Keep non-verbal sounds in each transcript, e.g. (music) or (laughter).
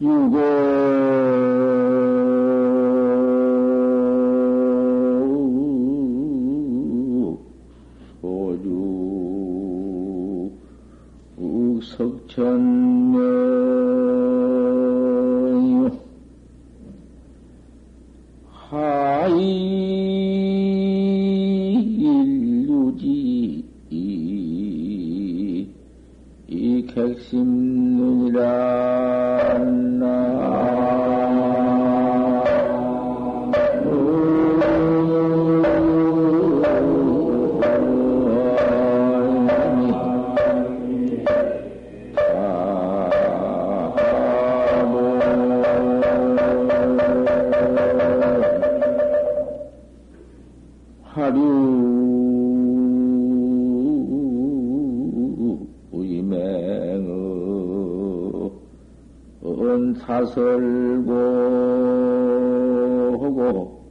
유고 객심 눈이라 설고 하고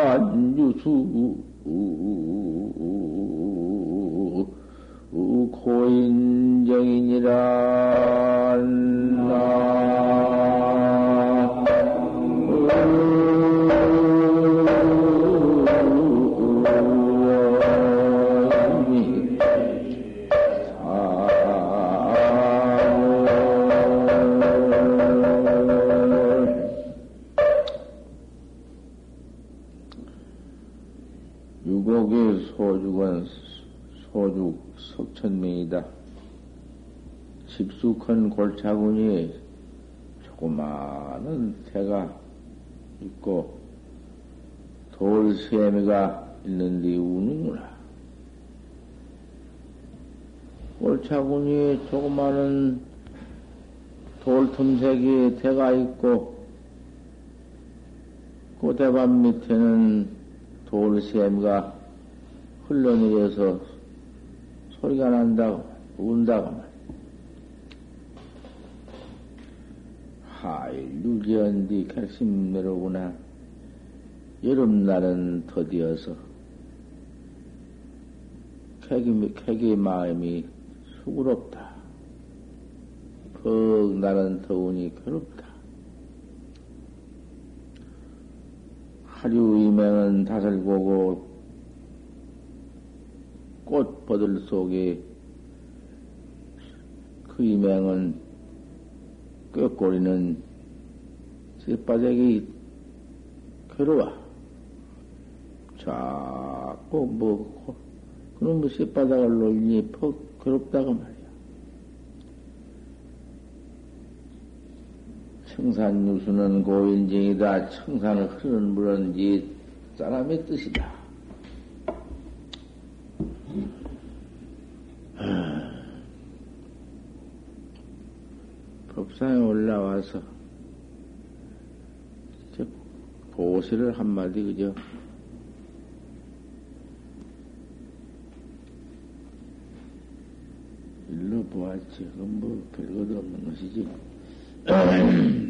청사한유수 천명이다. 집숙한 골차군이 조그마한 태가 있고 돌세미가 있는데 우는구나. 골차군이 조그마한 돌틈새기에 대가 있고 그 대밤 밑에는 돌샘가 흘러내려서 소리가 난다고 운다고 말. 하일 유지언디 결심내로구나. 여름날은 더디어서 캐기, 캐기 마음이 수고롭다. 퍽 날은 더우니 괴롭다. 하류 이맹은 다슬고고 꽃버들 속에 그 이맹은 꾀꼬리는 쇠바닥이 괴로워. 자꾸 뭐, 그런 뭐 쇠바닥을 놀니 퍽 괴롭다고 말이야. 청산 유수는 고인증이다. 청산을 흐르는 물은 이 사람의 뜻이다. 법상에 올라와서 보시를 한마디 그죠? 일로 보았지. 그건 뭐 별것도 없는 것이지. (clears throat)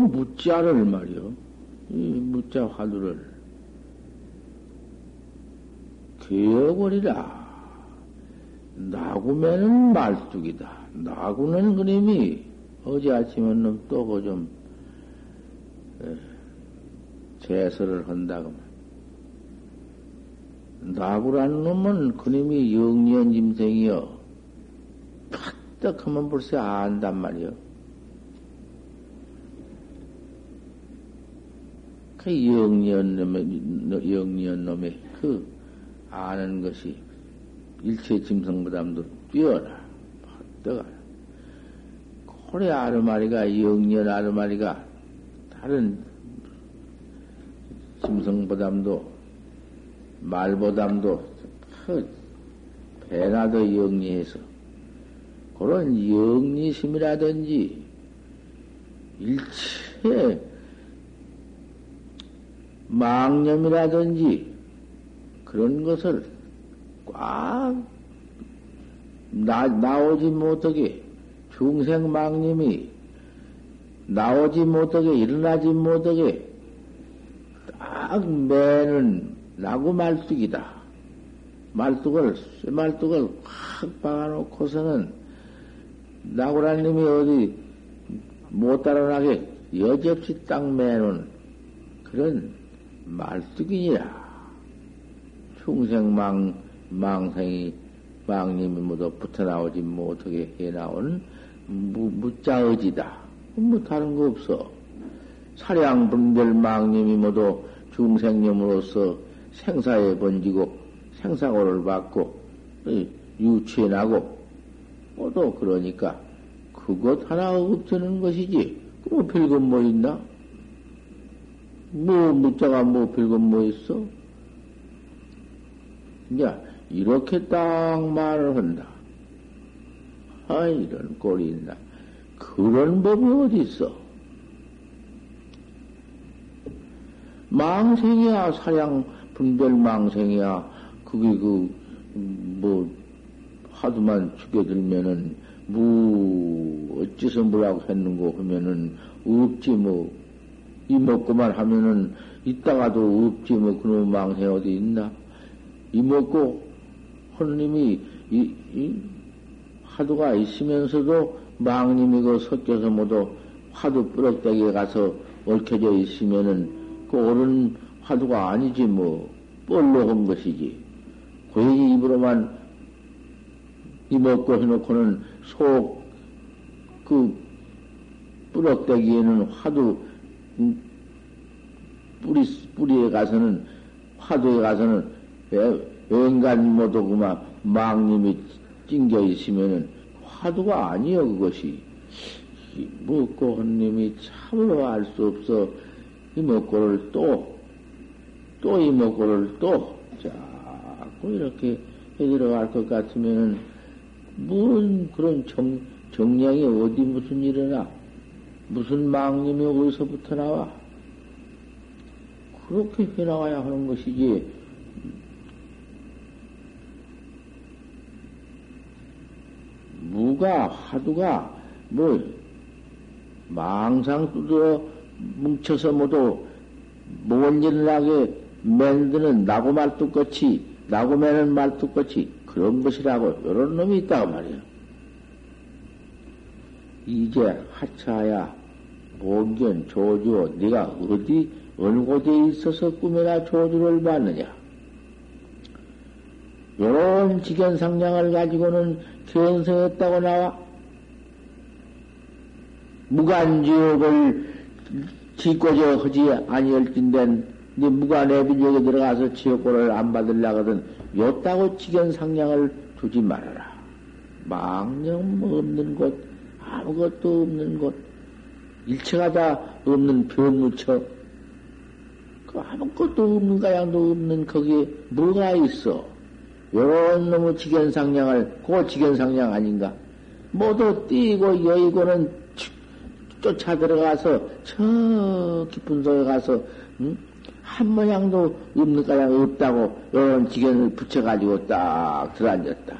무자를 말이요. 이 무자 화두를 개어버리라. 나구면은 말뚝이다. 나구는 그림이 어제 아침에는 또그좀 제설을 한다고. 나구라는 놈은 그림이 영년 짐승이여. 팍떡 하면 벌써 안단 말이여. 그 영리한 놈의, 영리한 놈의 그 아는 것이 일체 짐승보다도 뛰어나. 떠가. 고래 아르마리가, 영리한 아르마리가 다른 짐승보담도 말보담도 그 배나 더 영리해서 그런 영리심이라든지 일체 망념이라든지 그런 것을 꽉 나, 나오지 못하게 중생망님이 나오지 못하게 일어나지 못하게 딱 매는 나고 말뚝이다. 말뚝을 말뚝을 확 박아놓고서는 나고라님이 어디 못 따라나게 여지없이 딱 매는 그런 말뚝이니라. 충생망 망생이 망님이 모두 붙어 나오지 못하게 해 나온 무자의지다. 뭐 다른 거 없어. 사량 분별 망님이 모두 중생념으로서 생사에 번지고 생사고를 받고 유치해 나고 모두 그러니까 그것 하나 없다는 것이지. 뭐 별건 뭐 있나? 뭐 무자가 뭐 별건 뭐 있어? 이제 이렇게 딱 말을 한다. 아, 이런 꼴이 있나. 그런 법이 어디 있어? 망생이야, 사량, 분별 망생이야. 그게 그, 뭐, 하도만 죽여들면은, 무, 어째서 뭐라고 했는고 하면은, 없지, 뭐, 이 먹고만 하면은, 있다가도 없지, 뭐, 그놈 망생 어디 있나? 이 먹고, 하느님이, 이, 이, 화두가 있으면서도 망님이 그 섞여서 모두 화두 뿌럭대기에 가서 얽혀져 있으면은 그 옳은 화두가 아니지 뭐 뻘로 한 것이지 고이 입으로만 이 먹고 해놓고는 속 그 뿌럭대기에는 화두 뿌리 뿌리에 가서는 화두에 가서는 웬간 그만 망님이 찡겨 있으면은 화두가 아니여 그것이. 먹고 한님이 참으로 알 수 없어. 이 먹고를 또 또 이 먹고를 또 자꾸 이렇게 해 들어갈 것 같으면은 무슨 그런 정, 정량이 어디 무슨 일이나 무슨 망님이 어디서부터 나와 그렇게 해 나와야 하는 것이지 무가, 화두가, 뭐, 망상 뚜드러 뭉쳐서 모두 못일어나게 만드는 나고 말뚝같이, 나고 매는 말뚝같이 그런 것이라고, 이런 놈이 있다고 말이야. 이제 하차야, 본견, 조주, 네가 어디, 어느 곳에 있어서 꿈에나 조주를 받느냐? 요런 지견상량을 가지고는 견성했다고 나와. 무간지옥을 짓고저 하지 아니할진된 네 무간애비지옥에 들어가서 지옥고를 안 받으려거든 요따고 지견상량을 두지 말아라. 망령 없는 곳, 아무것도 없는 곳, 일체가 다 없는 변무처, 그 아무것도 없는 가양도 없는 거기에 뭐가 있어? 요런 놈의 지견상량을, 그 지견상량 아닌가? 모두 뛰고 여의고는 쫓아 들어가서 저 깊은 속에 가서 응? 한 모양도 없는 가량 없다고 요런 지견을 붙여가지고 딱 들어앉았다.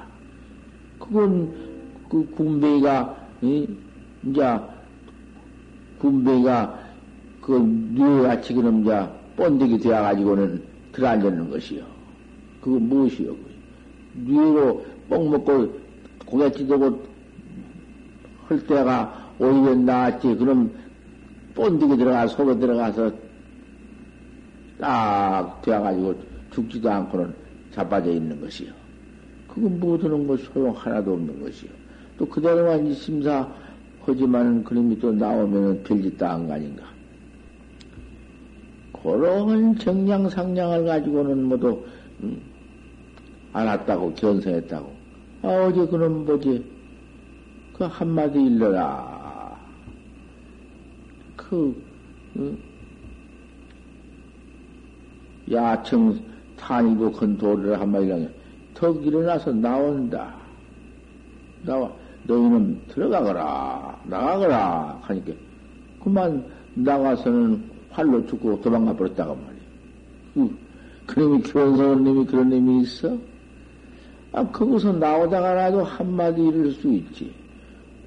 그건 그 군배가 이, 이 제 군배가 그 뇌같이 그럼 이제 번데기 되어가지고는 들어앉는 것이요. 그거 무엇이요? 뇌로 뽕 먹고 고개 찌르고 할 때가 오히려 나았지. 그럼 본디게 들어가, 속에 들어가서 딱 되어가지고 죽지도 않고는 자빠져 있는 것이요. 그건 못하는 것 소용 하나도 없는 것이요. 또 그대로만 이 심사 하지만 그림이 또 나오면은 별짓도 안 가닌가. 그런 정량 상량을 가지고는 모두, 음, 안 왔다고, 견성했다고. 아, 어제 그놈 뭐지? 그 한마디 일러라. 그, 어? 야청 탄이고 큰 도리를 한마디 하면 턱 일어나서 나온다. 나와. 너희는 들어가거라. 나가거라. 하니까. 그만 나가서는 활로 죽고 도망가 버렸다고 말이야. 그, 그놈이 교원사님이 그런 놈이 있어? 아, 거기서 나오다가라도 한마디 잃을 수 있지.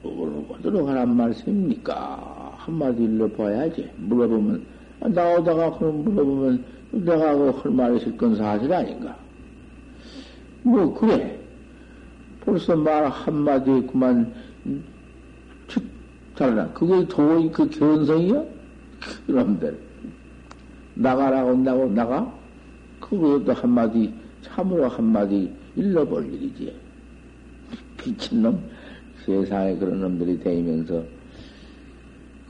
어디로 가란 말씀입니까? 한마디 잃어봐야지. 물어보면, 아, 나오다가 그럼 물어보면 내가 그 할 말이 있을 건 사실 아닌가? 뭐, 그래. 벌써 말 한마디 그만, 축, 달라. 그게 도의 그 견성이야? 그놈들. 나가라고 나고 나가? 그것도 한마디, 참으로 한마디 일러볼 일이지. 미친놈. 세상에 그런 놈들이 다니면서.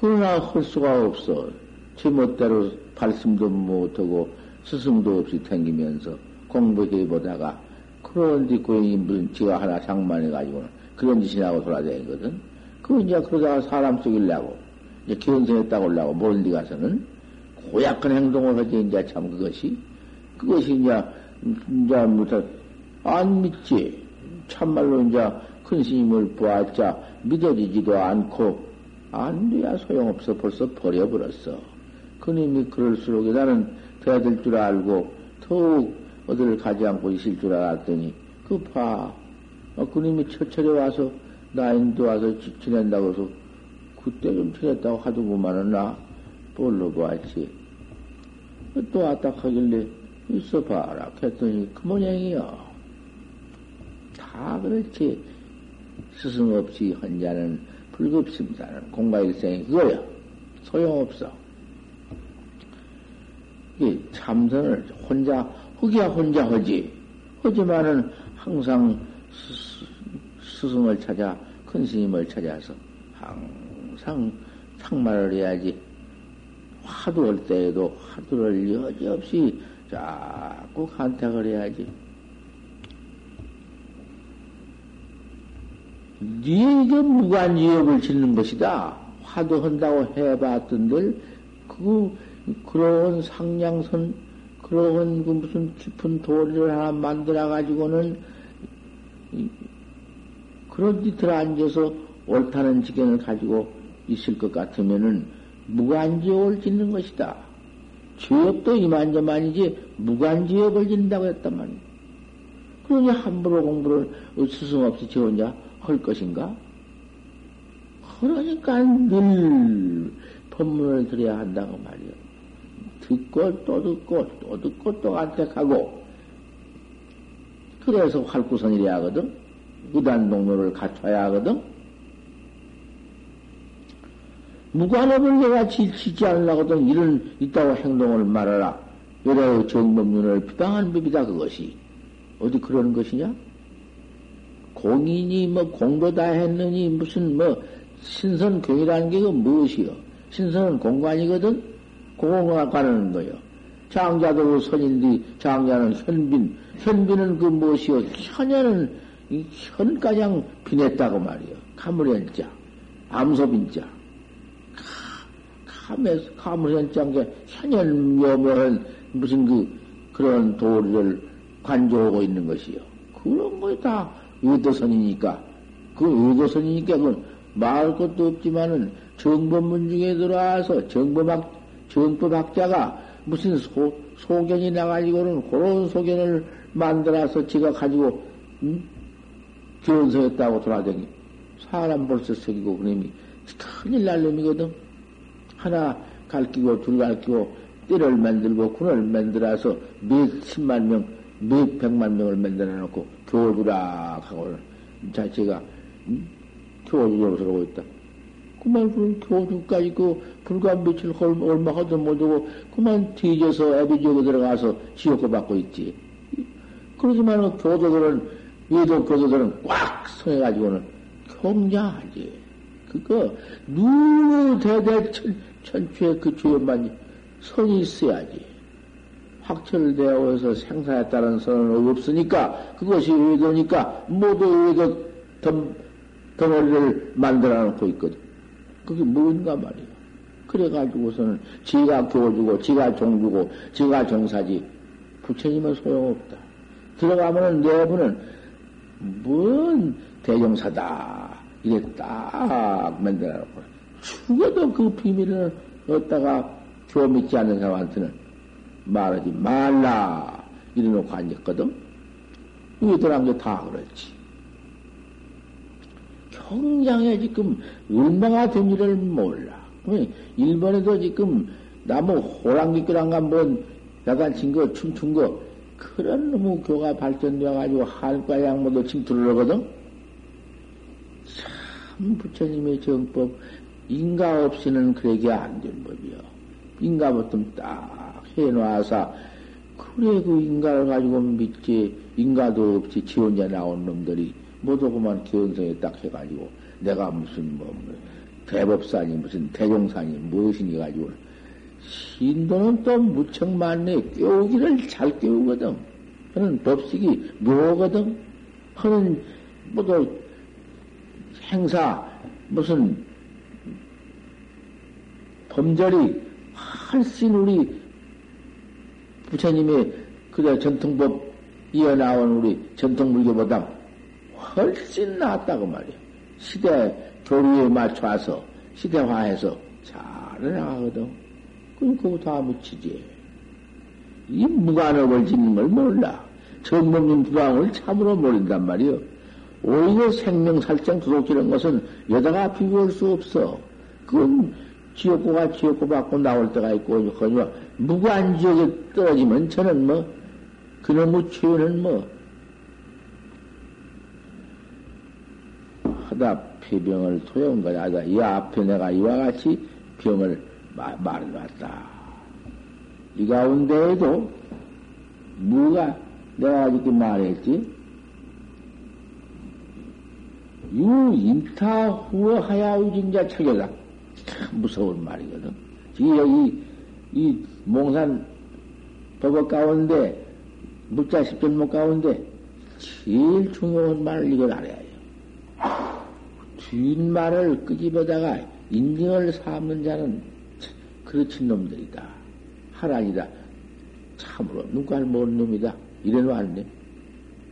그러나 할 수가 없어. 제멋대로 발심도 못하고 스승도 없이 댕기면서 공부해 보다가 그런 뒤 고인이 무슨 지가 하나 장만해가지고는 그런 짓이 나고 돌아다니거든. 그 이제 그러다가 사람 속이려고 이제 기원성했다고 올라고 멀리 가서는 고약한 행동을 하지 이제 참 그것이 그것이 이제 이제 무슨 안 믿지 참말로 이제 큰 스님을 보았자 믿어지지도 않고 안 돼야 소용없어 벌써 버려버렸어. 그님이 그럴수록 나는 돼야 될 줄 알고 더욱 어디를 가지 않고 있을 줄 알았더니 그 봐. 어, 그님이 처철에 와서 나인도 와서 지낸다고 해서 그때 좀 지냈다고 하더구만은 나 볼로 보았지. 또 왔다 하길래 있어 봐라 했더니 그 모양이요. 다 그렇지. 스승 없이 혼자는 불급심사는 공과일생이 그거야. 소용없어. 이 참선을 혼자, 흑이야 혼자 하지. 하지만은 항상 스, 승을 찾아, 큰 스님을 찾아서 항상 상말을 해야지. 화두 할 때에도 화두를 여지없이 자꾸 간택을 해야지. 네게 무관지역을 짓는 것이다. 화두한다고 해봤던들, 그, 그런 상냥선, 그런 그 무슨 깊은 도리를 하나 만들어가지고는, 그런 짓을 앉아서 옳다는 지견을 가지고 있을 것 같으면은, 무관지역을 짓는 것이다. 죄업도 이만저만이지, 무관지역을 짓는다고 했단 말이야. 그러니 함부로 공부를 스승 없이 저 혼자 할 것인가? 그러니까 늘 법문을 들어야 한다고 말이요. 듣고 또 듣고 또 듣고 또 안택하고 그래서 활구선이래야 하거든. 무단 동로를 갖춰야 하거든. 무관업을 내가 지치지 않으려거든 이런 있다고 행동을 말하라. 여러 정법륜을 비방한 법이다 그것이. 어디 그런 것이냐? 공인이 뭐 공도 다 했느니 무슨 뭐 신선경이라는 게 그 무엇이요? 신선은 공관이거든? 가는 거요. 장자도 선인디 장자는 현빈. 현빈은 그 무엇이요? 현야는 현가장 빈했다고 말이요. 가물현자, 암소빈자. 가물현자인 현현묘묘한 무슨 그 그런 도리를 관조하고 있는 것이요. 그런 거다 의도선이니까. 그 의도선이니까 그건 말 것도 없지만은 정법문 중에 들어와서 정법학, 정법학자가 무슨 소, 소견이 나가지고는 그런 소견을 만들어서 지가 가지고, 음? 견서했다고 돌아다니. 사람 벌써 새기고 그놈이 큰일 날 놈이거든. 하나 갈기고 둘 갈기고 띠를 만들고 군을 만들어서 몇 십만 명, 몇 백만 명을 만들어 놓고 교주락 하고 자체가 교주로 들어오고 있다. 그만 그 교주까지 그 불과 며칠 얼마 하도 못하고 그만 뒤져서 애비지옥에 들어가서 지옥고 받고 있지. 그러지만 교도들은 외도 교도들은 꽉 성해가지고는 경자하지. 그거 누구 대대 천, 천추의 그 주연만 성이 있어야지. 확철되어서 생사에 따른 선언은 없으니까 그것이 의도니까 모두 덩, 덩어리를 만들어 놓고 있거든. 그게 뭔가 말이야. 그래가지고서는 지가 교주고, 지가 종주고, 지가 종사지. 부처님은 소용없다. 들어가면은 내부는 뭔 대종사다. 이래 딱 만들어 놓고. 죽어도 그 비밀을 얻다가 교 믿지 않는 사람한테는 말하지 말라. 이래놓고 앉았거든. 의도란 게다 그렇지. 경장에 지금 얼마나 된 일을 몰라. 일본에도 지금 나무 호랑이 끌한가 한번 약간 친거 춤춘 거 그런 놈의 교가 발전되어가지고 한과 양모도 침투를 하거든? 참, 부처님의 정법, 인가 없이는 그러게 안 된 법이요. 인가 보통 딱 해놔서, 그래, 그 인가를 가지고 믿지, 인가도 없이 지 혼자 나온 놈들이 모두 그만 기원성에 딱 해가지고, 내가 무슨 뭐, 뭐 대법산이 무슨 대종산이 무엇이니 가지고, 신도는 또 무척 많네. 깨우기를 잘 깨우거든. 그는 법식이 묘거든. 그는 뭐도 행사 무슨 범절이 훨씬 우리 부처님의 그래 전통법 이어나온 우리 전통물교보다 훨씬 낫다고 말이야. 시대 교류에 맞춰서 시대화해서 잘 나가거든. 그럼 그거 다 묻히지. 이 무관업을 짓는 걸 몰라. 정법님 부왕을 참으로 모른단 말이요. 오히려 생명살정 도둑질한 것은 여다가 비교할 수 없어. 그건 지옥고가 지옥고 받고 나올 때가 있고, 거기와 무관 지역에 떨어지면 저는 뭐, 그놈의 최후는 뭐, 하다 폐병을 소용 거야. 이 앞에 내가 이와 같이 병을 말해놨다. 이 가운데에도 뭐가 내가 이렇게 말했지? 유 인타 후어 하야우진자 체계다. 참 무서운 말이거든. 지금 여기 이 몽산 법업 가운데 묵자 십전목 가운데 제일 중요한 말을 이걸 알아야 뒷말을 끄집어다가 인증을 삼는 자는 그렇친 놈들이다. 하란이다. 참으로 눈깔 모은 놈이다. 이래놓았네.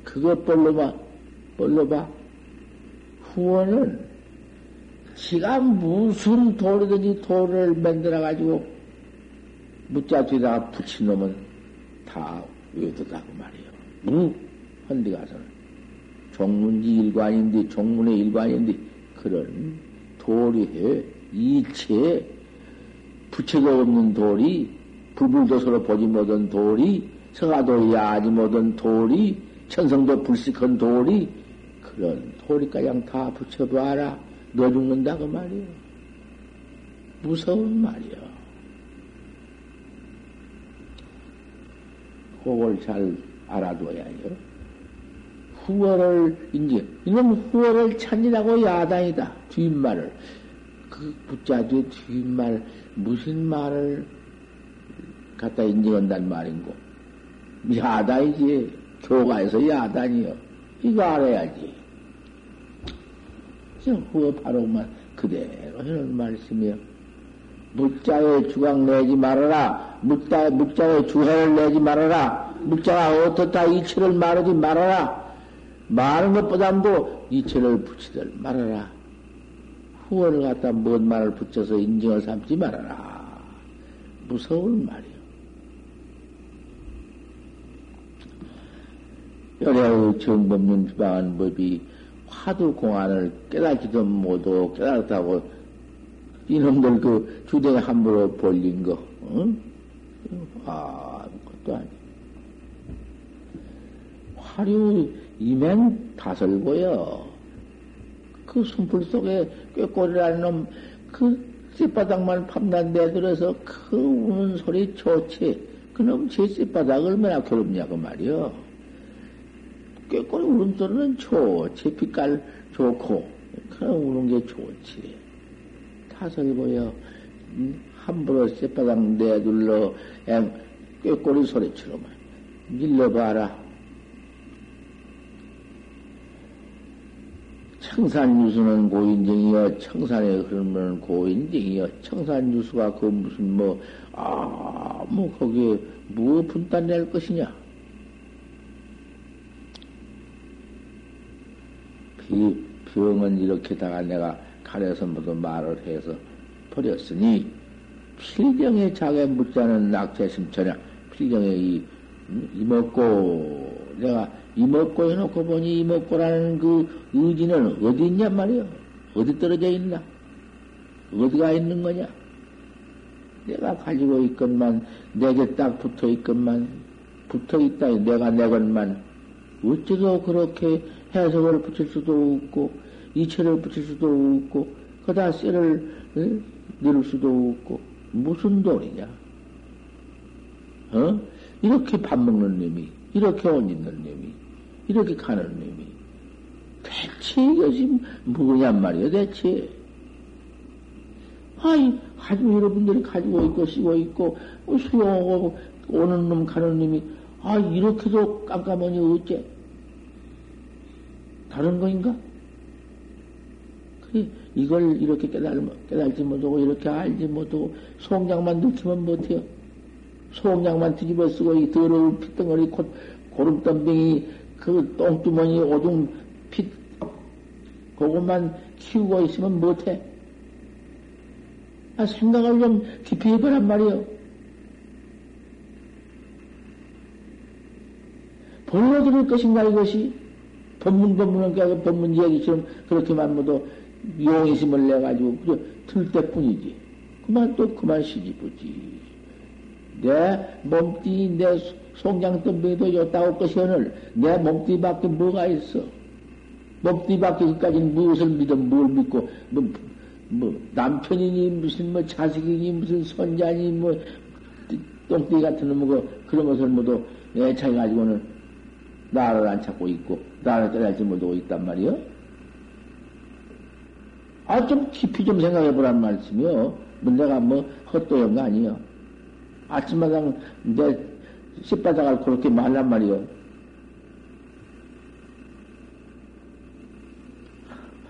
그거 뻘로봐, 뻘로봐. 후원은 지가 무슨 돌이든지 돌을 만들어가지고 묻자 뒤다가 붙인 놈은 다 외도다고 말이에요. 무, 헌디 가서는. 종문지 일관인데, 종문의 일관인데, 그런 돌이 해, 이체 부채가 없는 돌이, 불불도 서로 보지 못한 돌이, 성화도 야지 못한 돌이, 천성도 불식한 돌이, 그런 돌이까지 다 붙여봐라. 너 죽는다, 그 말이야. 무서운 말이야. 그걸 잘 알아둬야요. 후월을, 이제, 이놈 후월을 찾으라고 야단이다. 뒷말을. 그 붙자뒤 뒷말, 무슨 말을 갖다 인정한단 말인고. 야단이지. 교가에서 야단이요. 이거 알아야지. 그거 바로만 그대로 하는 말씀이요. 묻자에 주강 내지 말아라. 묻자, 묻자에 주해를 내지 말아라. 묻자가 어떻다 이체를 말하지 말아라. 말하는 것보다도 이체를 붙이들 말아라. 후원을 갖다 뭔 말을 붙여서 인정을 삼지 말아라. 무서운 말이요. 여래의 정법륜 주방한 법이 화두 공안을 깨닫지도 못하고 깨닫다고 이놈들 그 주대에 함부로 벌린 거, 응? 아, 것도 아니. 화류 이면 다설고요. 그 숨풀 속에 꾀꼬리라는 놈, 그 쌔바닥만 밤낮 내들어서 그 우는 소리 좋지. 그놈 제 쌔바닥 얼마나 괴롭냐, 그 말이요. 꾀꼬리 우는 소리는 좋지. 빛깔 좋고. 그런 우는 게 좋지. 타설 보여. 함부로 쌔바닥 내둘러, 꾀꼬리 소리처럼. 밀려봐라. 청산 유수는 고인정이여, 청산에 흐르면 고인정이여, 청산 유수가 그 무슨 뭐, 아, 뭐 거기에 뭐 분단 낼 것이냐? 비, 병은 이렇게다가 내가 가려서 모두 말을 해서 버렸으니, 필경의 자에 묻자는 낙제심처냐, 필경의 이, 이먹고, 내가 이먹고 해놓고 보니 이먹고라는 그 의지는 어디 있냔 말이요. 어디 떨어져 있나? 어디가 있는 거냐? 내가 가지고 있건만, 내게 딱 붙어 있건만, 붙어 있다, 내가 내 것만, 어째서 그렇게 해석을 붙일 수도 없고, 이체를 붙일 수도 없고, 그다 쇠를 응? 내릴 수도 없고, 무슨 돈이냐? 어? 이렇게 밥 먹는 놈이, 이렇게 옷 입는 놈이, 이렇게 가는 놈이, 대체 이것이 뭐냔 말이야, 대체. 아이, 가지고 여러분들이 가지고 있고, 쓰고 있고, 뭐 수용하고, 오는 놈, 가는 놈이, 아, 이렇게도 깜깜하니 어째? 다른 거인가? 그래, 이걸 이렇게 깨달, 깨달지 못하고, 이렇게 알지 못하고, 송장만 넣지면 못해요. 송장만 뒤집어 쓰고, 이 더러운 핏덩어리, 곧, 고름 덤뱅이, 그 똥주머니, 오줌, 핏, 그것만 키우고 있으면 못해. 아, 생각을 좀 깊이 해보란 말이요. 뭘로 들을 것인가, 이것이? 법문, 법문은, 그 법문 이야기처럼 그렇게만 모두 용의심을 내가지고, 그저 들 때뿐이지. 그만 또 그만 시집보지. 내 몸띠, 내 송장덤비도 요따고 것이 오늘 내 몸띠밖에 뭐가 있어? 몸띠밖에 그까지는 무엇을 믿어, 뭘 믿고, 뭐, 뭐, 남편이니, 무슨, 뭐, 자식이니, 무슨, 손자니, 뭐, 똥띠 같은 놈, 뭐, 그런 것을 모두 애착해 가지고는 나를 안 찾고 있고, 나를 떠날지 못하고 있단 말이요. 아, 좀 깊이 좀 생각해 보란 말씀이요. 뭐 내가 뭐, 헛도연 거 아니요. 아침마당 내 씨바닥을 그렇게 말란 말이요.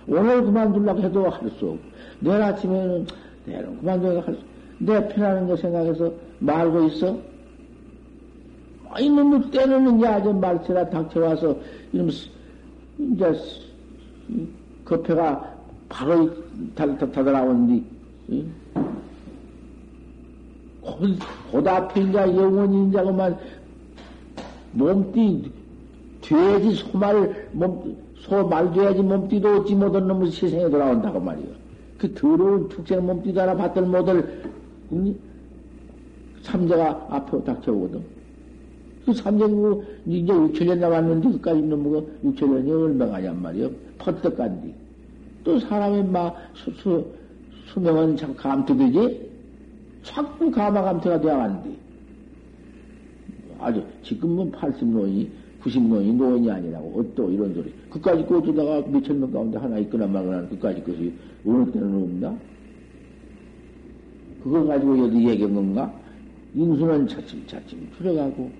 오늘 그만두려고 해도 할 수 없고, 내일 아침에는 내일은 그만두려고 할 수, 내 편하는 거 생각해서 말고 있어? 아, 이놈의 때는 이제 아주 말치라 닥쳐와서, 이놈, 이제, 급해가 바로 다다라오는데, 이제 그만 몸띠, 돼지 소말, 몸, 소말 돼야지 몸띠도 얻지 못한 놈을 세상에 돌아온다고 말이요. 그 더러운 축생 몸띠도 하나 받들 못할, 응? 삼자가 앞에 닥쳐오거든. 그 삼자고 이제 6천년 남았는데 그까지 뭐가 6천년이 얼마가 냔 말이요. 퍼뜩 간디. 또 사람의 막 수, 수, 수명은 참 감투되지? 자꾸 가마감퇴가 되어가는데. 아주, 지금은 80노인이, 90노인이 노인이 아니라고, 어또 이런 소리. 그까지 꽂으다가 몇천 명 가운데 하나 있거나 말거나 그까지 것이 어느 때는 없나? 그걸 가지고 여기 얘기한 건가? 인수는 차츰차츰 줄여가고,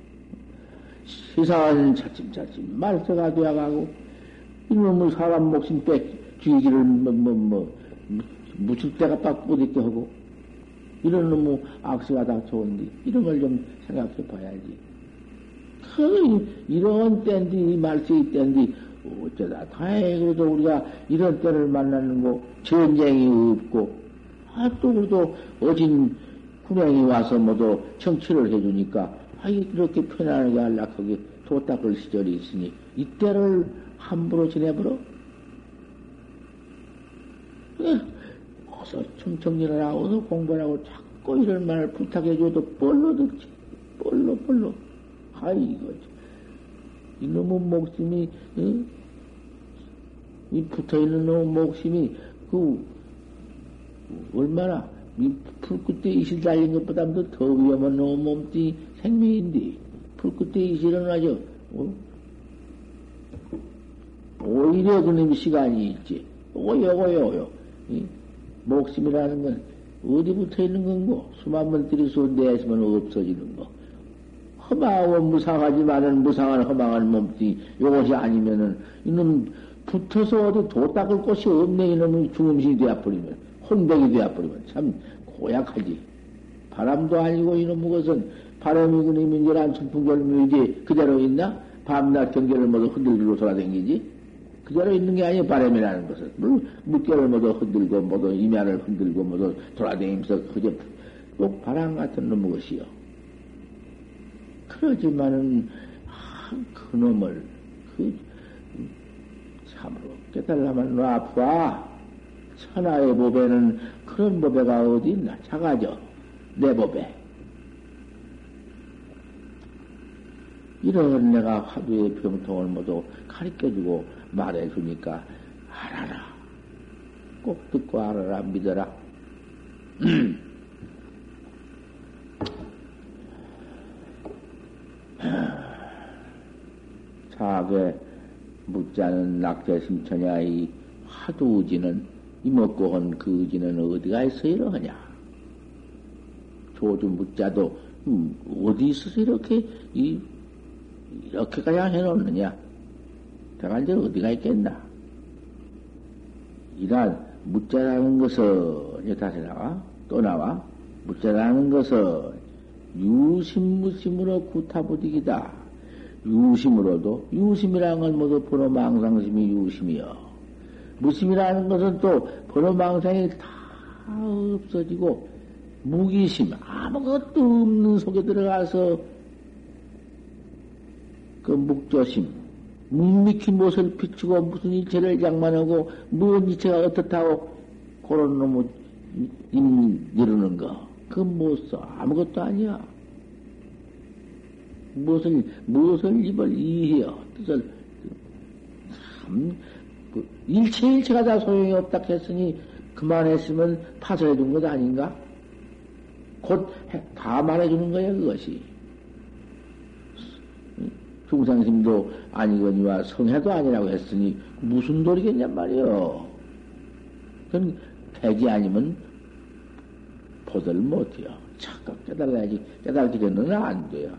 세상은 차츰차츰 말세가 되어가고, 이놈의 사람 목숨 빼, 죽이기를 뭐, 뭐, 뭐, 묻힐 때가 딱못 있게 하고, 이런 놈의 악세가 닥쳐온디, 이런 걸 좀 생각해 봐야지. 그, 이런 때인데, 이 말씀이 때인데, 어쩌다 다행히 그래도 우리가 이런 때를 만나는 거, 전쟁이 없고, 아, 또 그래도 어진 군행이 와서 모두 청취를 해주니까, 아, 이렇게 편안하게 안락하게 도닦을 시절이 있으니, 이때를 함부로 지내버려? 어 서좀 정리를 하고, 어서 공부를 하고, 자꾸 이런 말을 부탁해줘도 뻘로 듣지. 뻘로, 뻘로. 아이고, 이놈의 목숨이, 응? 이 붙어 있는 놈의 목숨이, 그, 얼마나, 이 풀끝에 이실 달린 것보다도 더 위험한 놈의 몸뚱이 생명인데, 풀끝에 이실은 아주, 어? 오히려 그놈의 시간이 있지. 오요, 오요, 오요. 목숨이라는 건 어디 붙어 있는 건고, 수만 번 들이서 내시면 없어지는 거. 허망하고 무상하지만은 무상한 허망한 몸뚱이, 요것이 아니면은, 이놈 붙어서 어디 도 닦을 곳이 없네, 이놈이 중음신이 되어버리면, 혼백이 되어버리면, 참 고약하지. 바람도 아니고, 이놈 것은 바람이 그놈이 인절한 순풍결미지 그대로 있나? 밤낮 경계를 모두 흔들리고 돌아다니지? 그대로 있는 게 아니에요, 바람이라는 것은. 물결을 모두 흔들고, 모두 이면을 흔들고, 모두 돌아다니면서, 그저, 꼭 바람 같은 놈의 것이요. 그러지만은, 참 그놈을 그 참으로 깨달라면 놔봐. 천하의 법에는 그런 법에가 어디 있나? 작아져. 내 법에. 이런 내가 화두의 병통을 모두 가르쳐주고 말해 주니까 알아라. 꼭 듣고 알아라. 믿어라. (clears throat) 사악에 묻자는 낙제심천야 이 화두의지는 이먹고 한 그 의지는 어디가 있어 이러하냐 조주 묻자도 음, 어디 있어서 이렇게 이 이렇게 그냥 해놓느냐 내가 이제 어디가 있겠나? 이란 묻자라는 것은 이제 다시 나와 또 나와. 묻자라는 것은 유심무심으로 구타부득이다. 유심으로도 유심이라는 건 모두 번호망상심이 유심이요. 무심이라는 것은 또 번호망상이 다 없어지고 무기심 아무것도 없는 속에 들어가서 그 묵조심 묵묵히 무엇을 비추고 무슨 일체를 장만하고 무슨 일체가 어떻다고 그런 임 이루는 거 그건 못 써. 아무것도 아니야. 무엇을, 무엇을 입을 이해요. 뜻을, 참, 그 일체 일체가 다 소용이 없다 했으니 그만했으면 파설해 준 것 아닌가? 곧다 말해주는 거야, 그것이. 중상심도 아니거니와 성해도 아니라고 했으니 무슨 도리겠냔 말이요. 그건 백이 아니면 보들 못해요. 착각 깨달아야지. 깨달기 전에는 안 돼요.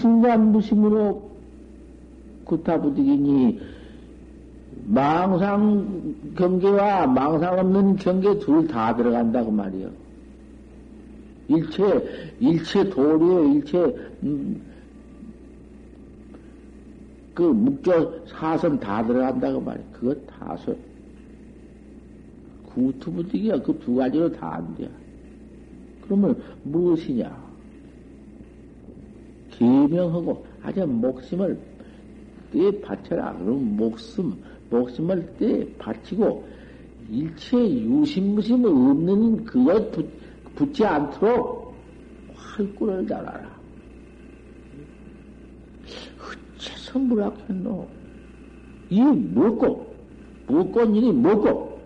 유심과 무심으로 구타부득이니 망상 경계와 망상 없는 경계 둘 다 들어간다고 말이요. 일체 일체 도리에 일체 음, 그 묵조 사선 다 들어간다고 말이야. 그거 다 소. 구투부득이야. 그 두 가지로 다 안 돼. 그러면 무엇이냐? 개명하고 아주 목숨을 때 바쳐라. 그럼 목숨, 목숨을 때 바치고 일체 유심무심 없는 그것 붙, 붙지 않도록 활구를 달아라. 어째서 무락했노? 이 먹고, 먹고 일이 먹고,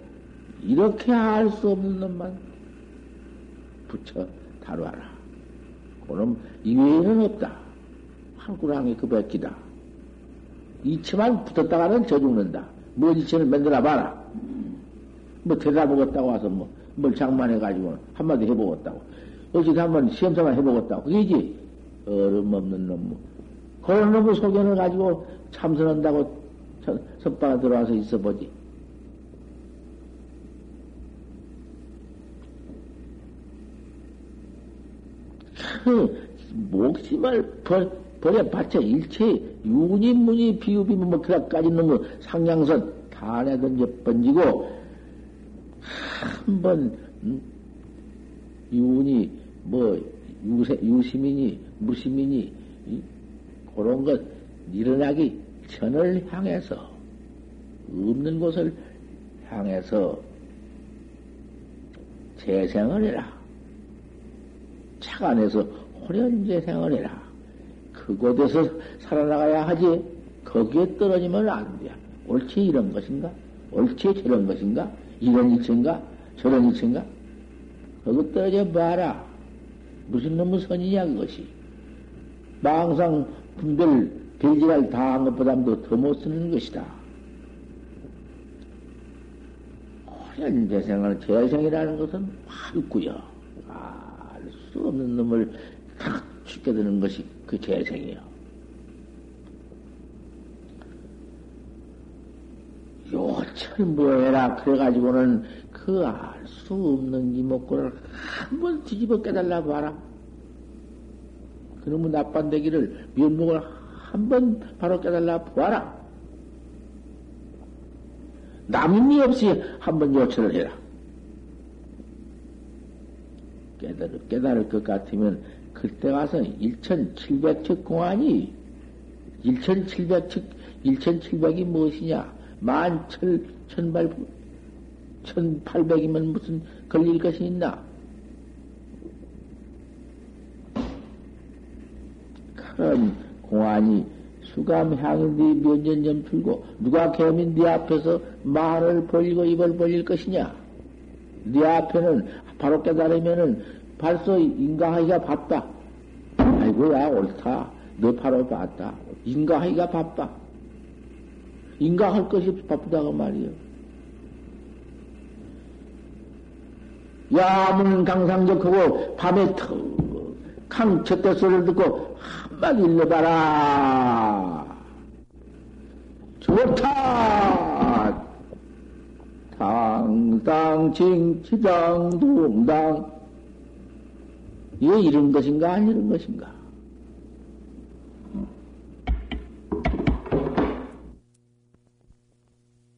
이렇게 할수 없는 놈만 붙여 다뤄라. 그럼 이외에는 없다. 한구랑이 그 백기다. 이치만 붙었다가는 저 죽는다. 뭐 이치를 만들어 봐라. 뭐 대다 먹었다고 와서 뭐, 뭘 장만해가지고 한마디 해보겠다고. 어찌 한번 시험사만 해보겠다고. 그게지. 얼음 없는 놈. 뭐. 그런 놈을 소견을 가지고 참선한다고 선방에 들어와서 있어보지. 그 목심을 벌, 버려 바쳐 일체 유니 무니 비유비 뭐 그까지 있는 거 상냥선 다 내던져 번지고 한번 음? 유니 뭐 유세, 유심이니 무심이니 이? 그런 것 일어나기 전을 향해서 없는 곳을 향해서 재생을 해라. 차관에서 호련재생을 해라. 그곳에서 살아나가야 하지. 거기에 떨어지면 안 돼. 옳지 이런 것인가? 옳지 저런 것인가? 이런 이치인가? 저런 이치인가? 거기 떨어져 봐라. 무슨 놈의 선이냐 그것이. 망상 분별 별지랄 다한 것보다도 더 못 쓰는 것이다. 호련재생을 재생이라는 것은 활구요. 알 수 없는 놈을 탁 죽게 되는 것이 그 재생이요. 철무해라. 그래가지고는 그 알 수 없는 이목구를 한번 뒤집어 깨달라 봐라. 그놈의 나빤데기를 면목을 한번 바로 깨달라 보아라. 남이 없이 한번 요청을 해라. 깨달을, 깨달을 것 같으면 그때 가서 1700척 공안이 1700척, 1700이 무엇이냐? 만철, 천발, 1800이면 무슨 걸릴 것이 있나? 그런 공안이 수감향인데 면전점 풀고 누가 개민 네 앞에서 말을 벌리고 입을 벌릴 것이냐? 네 앞에는 바로 깨달으면은 벌써 인가하기가 바빠. 아이고야 옳다. 너 바로 봤다. 인가하기가 바빠. 인가할 것이 바쁘다고 말이요. 야문 강상적하고 밤에 턱강 쳤대 소리를 듣고 한마디 일러봐라. 좋다. 당당 칭 치당 동당 이게 이런 것인가 아니런 것인가? thank you